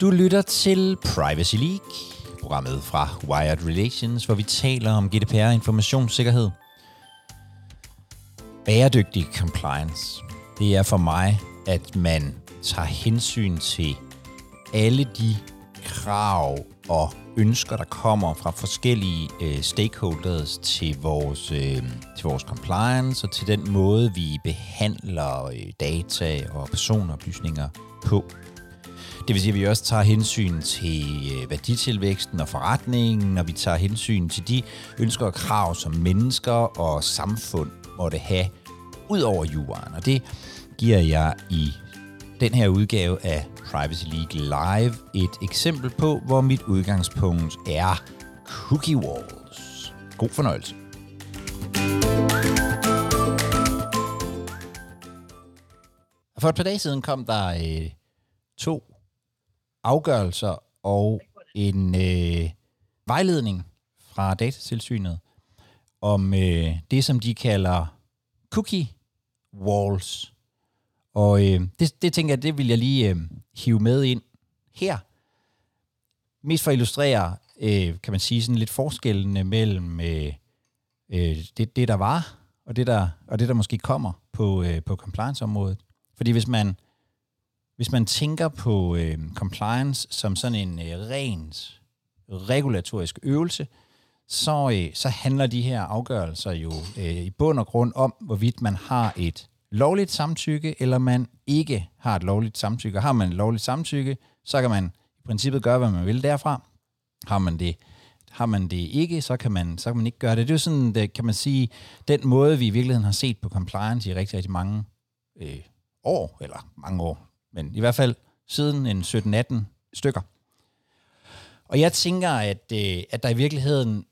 Du lytter til Privacy League, programmet fra Wired Relations, hvor vi taler om GDPR informationssikkerhed. Bæredygtig compliance. Det er for mig, at man tager hensyn til alle de krav og ønsker, der kommer fra forskellige øh, stakeholders til vores, øh, til vores compliance og til den måde, vi behandler øh, data og personoplysninger på. Det vil sige, at vi også tager hensyn til øh, værditilvæksten og forretningen, og vi tager hensyn til de ønsker og krav, som mennesker og samfund måtte have ud over juraen. Og det giver jeg i den her udgave af Privacy League Live et eksempel på, hvor mit udgangspunkt er cookie walls. God fornøjelse. For et par dage siden kom der øh, to afgørelser og en øh, vejledning fra datatilsynet om øh, det, som de kalder cookie walls. Og øh, det, det tænker jeg, det vil jeg lige øh, hive med ind her. Mest for at illustrere, øh, kan man sige, sådan lidt forskellene mellem øh, øh, det, det, der var, og det, der, og det, der måske kommer på, øh, på compliance-området. Fordi hvis man, hvis man tænker på øh, compliance som sådan en øh, rent regulatorisk øvelse, så, øh, så handler de her afgørelser jo øh, i bund og grund om, hvorvidt man har et lovligt samtykke, eller man ikke har et lovligt samtykke. Har man et lovligt samtykke, så kan man i princippet gøre, hvad man vil derfra. Har man det, har man det ikke, så kan man, så kan man ikke gøre det. Det er jo sådan, det, kan man sige, den måde, vi i virkeligheden har set på compliance i rigtig, rigtig mange øh, år, eller mange år, men i hvert fald siden en 17-18 stykker. Og jeg tænker, at, øh, at der i virkeligheden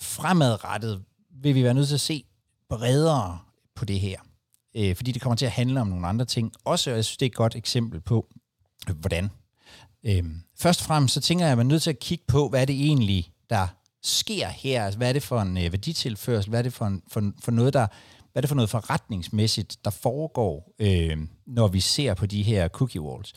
fremadrettet vil vi være nødt til at se bredere på det her øh, fordi det kommer til at handle om nogle andre ting. Også, og jeg synes, det er et godt eksempel på, hvordan. Øh, først og fremmest, så tænker jeg, at man er nødt til at kigge på, hvad er det egentlig, der sker her? Altså, hvad er det for en øh, værditilførsel? Hvad er det for, en, for, for noget, der hvad er det for noget forretningsmæssigt, der foregår, øh, når vi ser på de her cookie walls?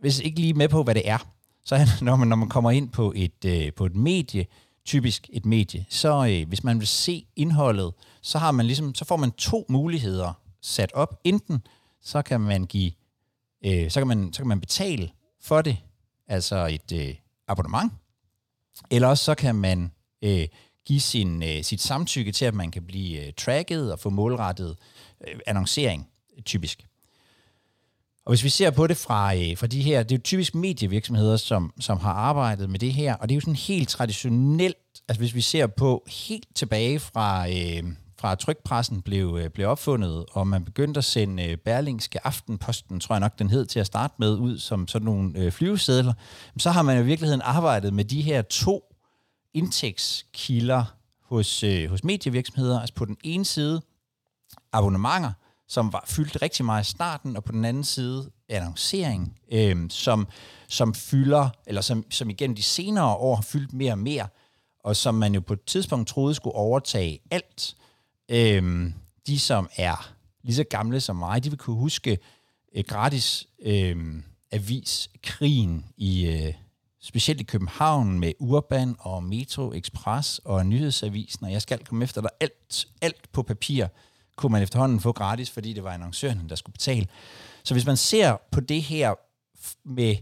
Hvis ikke lige med på, hvad det er, så når man, når man kommer ind på et, øh, på et medie, typisk et medie, så øh, hvis man vil se indholdet, så, har man ligesom, så får man to muligheder sat op. Enten så kan man give, øh, så, kan man, så kan man betale for det, altså et øh, abonnement, eller også så kan man øh, give sin, øh, sit samtykke til, at man kan blive øh, tracket og få målrettet øh, annoncering, typisk. Og hvis vi ser på det fra, øh, fra de her, det er jo typisk medievirksomheder, som, som har arbejdet med det her, og det er jo sådan helt traditionelt, altså hvis vi ser på helt tilbage fra, øh, fra trykpressen blev, øh, blev opfundet, og man begyndte at sende øh, Berlingske Aftenposten, tror jeg nok den hed til at starte med, ud som sådan nogle øh, flyvesedler, så har man i virkeligheden arbejdet med de her to indtægtskilder hos, øh, hos medievirksomheder. Altså på den ene side abonnementer, som var fyldt rigtig meget i starten, og på den anden side annoncering, øh, som, som fylder, eller som, som igen de senere år har fyldt mere og mere, og som man jo på et tidspunkt troede skulle overtage alt. Øh, de, som er lige så gamle som mig, de vil kunne huske øh, gratis øh, avis krigen i øh, specielt i København med Urban og Metro Express og Nyhedsavisen, og jeg skal komme efter dig alt, alt på papir kunne man efterhånden få gratis, fordi det var annoncøren, der skulle betale. Så hvis man ser på det her med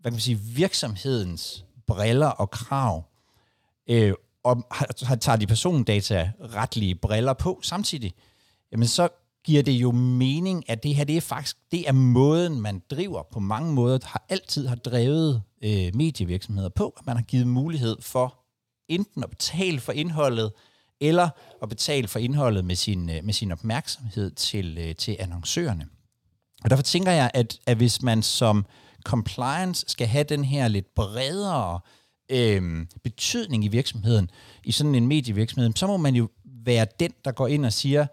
hvad kan man sige, virksomhedens briller og krav, øh, og har, tager de persondata retlige briller på samtidig, jamen så giver det jo mening, at det her det er faktisk det er måden, man driver på mange måder, har altid har drevet øh, medievirksomheder på, at man har givet mulighed for enten at betale for indholdet, eller at betale for indholdet med sin, øh, med sin opmærksomhed til, øh, til annoncørerne. Og derfor tænker jeg, at, at hvis man som compliance skal have den her lidt bredere øh, betydning i virksomheden, i sådan en medievirksomhed, så må man jo være den, der går ind og siger,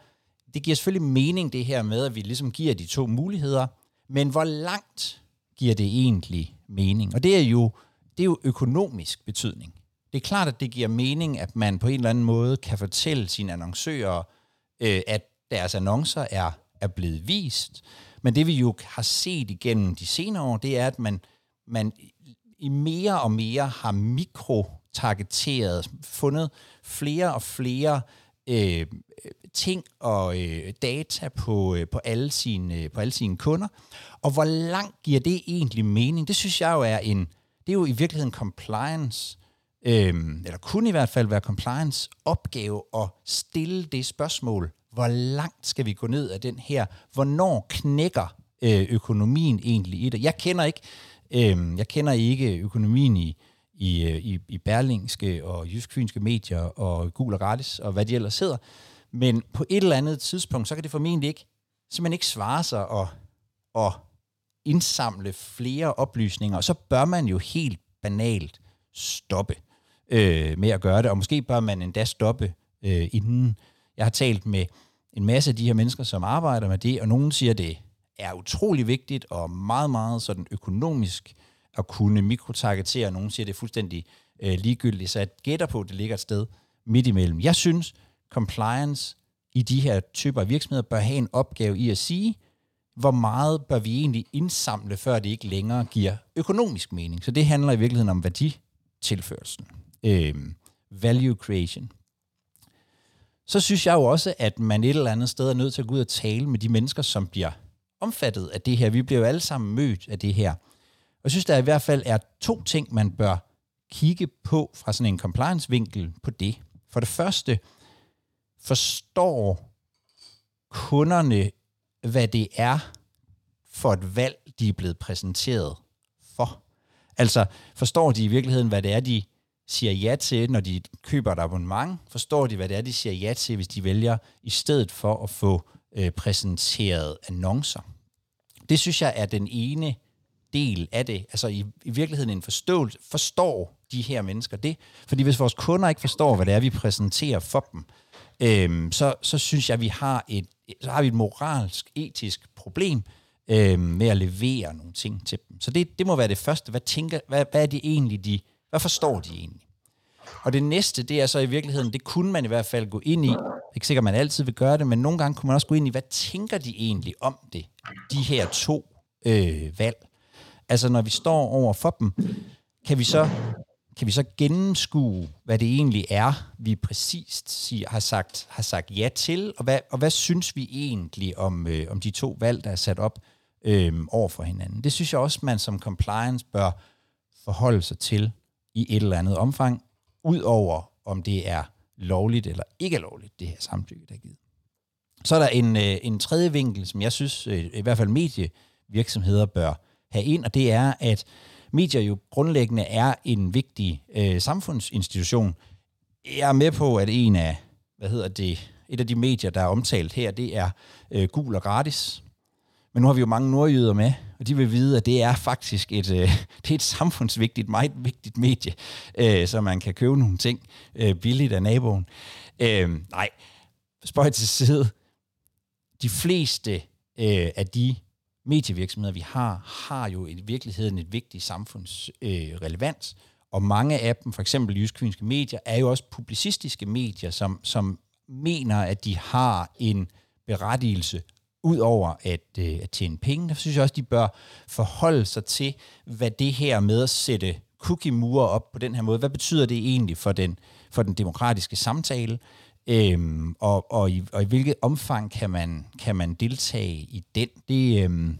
det giver selvfølgelig mening det her med, at vi ligesom giver de to muligheder, men hvor langt giver det egentlig mening? Og det er jo, det er jo økonomisk betydning. Det er klart, at det giver mening, at man på en eller anden måde kan fortælle sine annoncører, øh, at deres annoncer er, er blevet vist. Men det vi jo har set igennem de senere år, det er, at man, man i mere og mere har mikrotargeteret, fundet flere og flere øh, ting og øh, data på, øh, på, alle sine, øh, på alle sine kunder. Og hvor langt giver det egentlig mening? Det synes jeg jo er en, det er jo i virkeligheden compliance, øh, eller kunne i hvert fald være compliance opgave at stille det spørgsmål, hvor langt skal vi gå ned af den her? Hvornår knækker øh, økonomien egentlig i det? Jeg kender ikke, øh, jeg kender ikke økonomien i, i, øh, i, i Berlingske og Jysk-Fynske medier og Gul og Gratis og hvad de ellers hedder. Men på et eller andet tidspunkt, så kan det formentlig ikke, simpelthen ikke svare sig at, at indsamle flere oplysninger, og så bør man jo helt banalt stoppe øh, med at gøre det, og måske bør man endda stoppe øh, inden. Jeg har talt med en masse af de her mennesker, som arbejder med det, og nogen siger, at det er utrolig vigtigt og meget, meget sådan økonomisk at kunne mikrotargetere. Nogen siger, det er fuldstændig øh, ligegyldigt, så jeg gætter på, at det ligger et sted midt imellem. Jeg synes, compliance i de her typer af virksomheder bør have en opgave i at sige, hvor meget bør vi egentlig indsamle, før det ikke længere giver økonomisk mening. Så det handler i virkeligheden om værditilførelsen. Øh, value creation. Så synes jeg jo også, at man et eller andet sted er nødt til at gå ud og tale med de mennesker, som bliver omfattet af det her. Vi bliver jo alle sammen mødt af det her. Jeg synes, der i hvert fald er to ting, man bør kigge på fra sådan en compliance-vinkel på det. For det første, forstår kunderne, hvad det er for et valg, de er blevet præsenteret for? Altså, forstår de i virkeligheden, hvad det er, de siger ja til, når de køber et abonnement? Forstår de, hvad det er, de siger ja til, hvis de vælger i stedet for at få øh, præsenteret annoncer? Det synes jeg er den ene del af det. Altså i, i virkeligheden en forståelse. Forstår de her mennesker det? Fordi hvis vores kunder ikke forstår, hvad det er, vi præsenterer for dem, øhm, så, så synes jeg, vi har et, så har vi et moralsk, etisk problem øhm, med at levere nogle ting til dem. Så det, det må være det første. Hvad, tænker, hvad, hvad er det egentlig, de, hvad forstår de egentlig? Og det næste, det er så i virkeligheden, det kunne man i hvert fald gå ind i. Ikke sikkert, man altid vil gøre det, men nogle gange kunne man også gå ind i, hvad tænker de egentlig om det, de her to øh, valg. Altså når vi står over for dem, kan vi så kan vi så gennemskue, hvad det egentlig er, vi præcist siger, har, sagt, har sagt ja til, og hvad, og hvad synes vi egentlig om, øh, om de to valg, der er sat op øh, over for hinanden. Det synes jeg også, man som compliance bør forholde sig til i et eller andet omfang, udover om det er lovligt eller ikke lovligt, det her samtykke, der er givet. Så er der en, øh, en tredje vinkel, som jeg synes, øh, i hvert fald medievirksomheder bør have ind, og det er, at medier jo grundlæggende er en vigtig øh, samfundsinstitution. Jeg er med på, at en af, hvad hedder det, et af de medier, der er omtalt her, det er øh, Gul og Gratis. Men nu har vi jo mange nordjyder med, og de vil vide, at det er faktisk et, øh, det er et samfundsvigtigt, meget vigtigt medie, øh, så man kan købe nogle ting øh, billigt af naboen. Øh, nej, spøj til side. De fleste øh, af de medievirksomheder, vi har, har jo i virkeligheden et vigtigt samfundsrelevans, øh, og mange af dem, for eksempel jysk medier, er jo også publicistiske medier, som, som mener, at de har en berettigelse ud over at, øh, at tjene penge. Der synes jeg også, de bør forholde sig til, hvad det her med at sætte cookie-mure op på den her måde, hvad betyder det egentlig for den, for den demokratiske samtale, øhm, og, og, i, og i hvilket omfang kan man, kan man deltage i den. Det, øhm,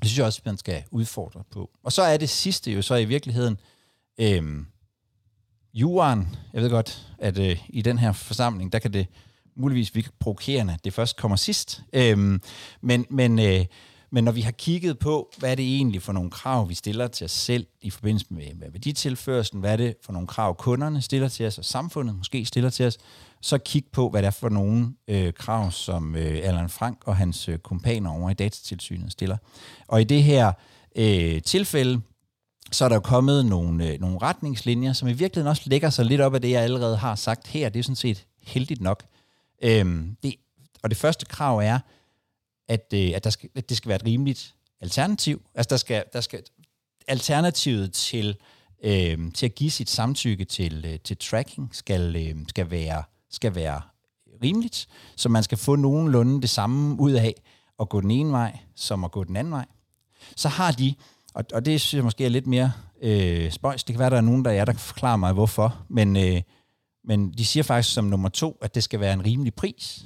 det synes jeg også, man skal udfordre på. Og så er det sidste jo så i virkeligheden øhm, juren. Jeg ved godt, at øh, i den her forsamling, der kan det muligvis virke provokerende, at det først kommer sidst. Øhm, men, men, øh, men når vi har kigget på, hvad er det egentlig for nogle krav, vi stiller til os selv i forbindelse med, med værditilførselen, hvad er det for nogle krav, kunderne stiller til os, og samfundet måske stiller til os, så kig på, hvad det er for nogle øh, krav, som øh, Allan Frank og hans øh, kompaner over i datatilsynet stiller. Og i det her øh, tilfælde, så er der jo kommet nogle, øh, nogle retningslinjer, som i virkeligheden også lægger sig lidt op af det, jeg allerede har sagt her. Det er sådan set heldigt nok. Øhm, det, og det første krav er, at, øh, at, der skal, at det skal være et rimeligt alternativ. Altså der skal, der skal alternativet til, øh, til at give sit samtykke til, øh, til tracking skal, øh, skal, være, skal være rimeligt, så man skal få nogenlunde det samme ud af at gå den ene vej, som at gå den anden vej. Så har de, og, og det synes jeg måske er lidt mere øh, spøjs. Det kan være, der er nogen, der er, der kan forklare mig, hvorfor. Men, øh, men de siger faktisk som nummer to, at det skal være en rimelig pris.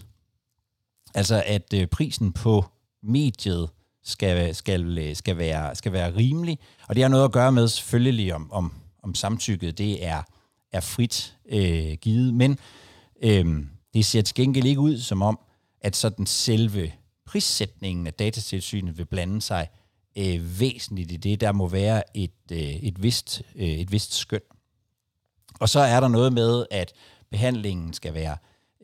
Altså at øh, prisen på mediet skal, skal, øh, skal, være, skal være rimelig. Og det har noget at gøre med selvfølgelig, om, om, om samtykket det er, er frit øh, givet. Men øh, det ser til gengæld ikke ud som om, at sådan selve prissætningen af datatilsynet vil blande sig øh, væsentligt i det. Der må være et, øh, et, vist, øh, et vist skøn. Og så er der noget med, at behandlingen skal være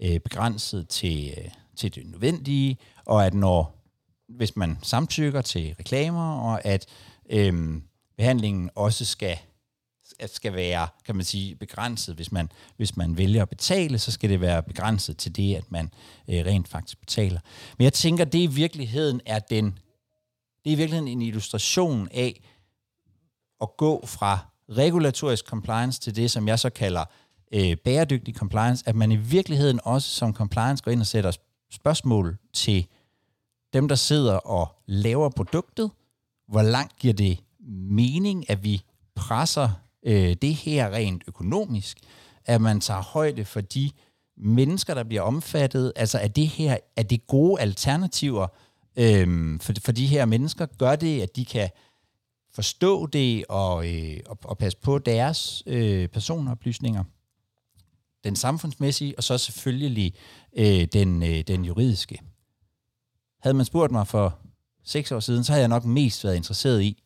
øh, begrænset til, øh, til det nødvendige, og at når, hvis man samtykker til reklamer, og at øhm, behandlingen også skal skal være, kan man sige, begrænset. Hvis man, hvis man vælger at betale, så skal det være begrænset til det, at man øh, rent faktisk betaler. Men jeg tænker, det i virkeligheden er den, det er i virkeligheden en illustration af at gå fra regulatorisk compliance til det, som jeg så kalder øh, bæredygtig compliance, at man i virkeligheden også som compliance går ind og sætter spørgsmål til dem, der sidder og laver produktet. Hvor langt giver det mening, at vi presser øh, det her rent økonomisk, at man tager højde for de mennesker, der bliver omfattet, altså er det her, er det gode alternativer øh, for, for de her mennesker? Gør det, at de kan forstå det og, øh, og, og passe på deres øh, personoplysninger? Den samfundsmæssige, og så selvfølgelig øh, den, øh, den juridiske. Havde man spurgt mig for seks år siden, så havde jeg nok mest været interesseret i,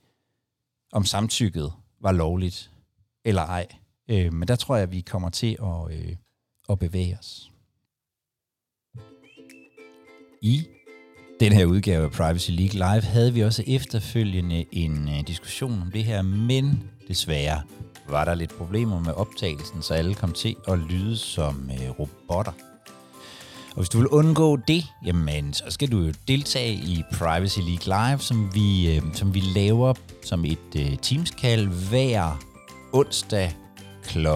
om samtykket var lovligt eller ej. Øh, men der tror jeg, at vi kommer til at, øh, at bevæge os. I den her udgave af Privacy League Live havde vi også efterfølgende en øh, diskussion om det her, men desværre var der lidt problemer med optagelsen, så alle kom til at lyde som øh, robotter. Og hvis du vil undgå det, jamen, så skal du jo deltage i Privacy League Live, som vi, øh, som vi laver som et øh, teamskald hver onsdag kl.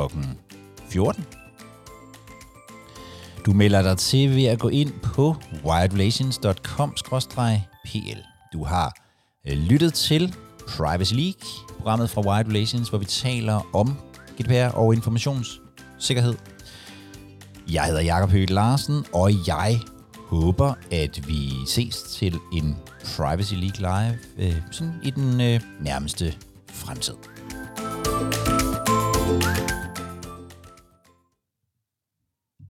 14. Du melder dig til ved at gå ind på wildrelations.com-pl. Du har øh, lyttet til Privacy League, programmet fra Wired Relations, hvor vi taler om GDPR og informationssikkerhed. Jeg hedder Jakob Høgh Larsen, og jeg håber, at vi ses til en Privacy League Live øh, sådan i den øh, nærmeste fremtid.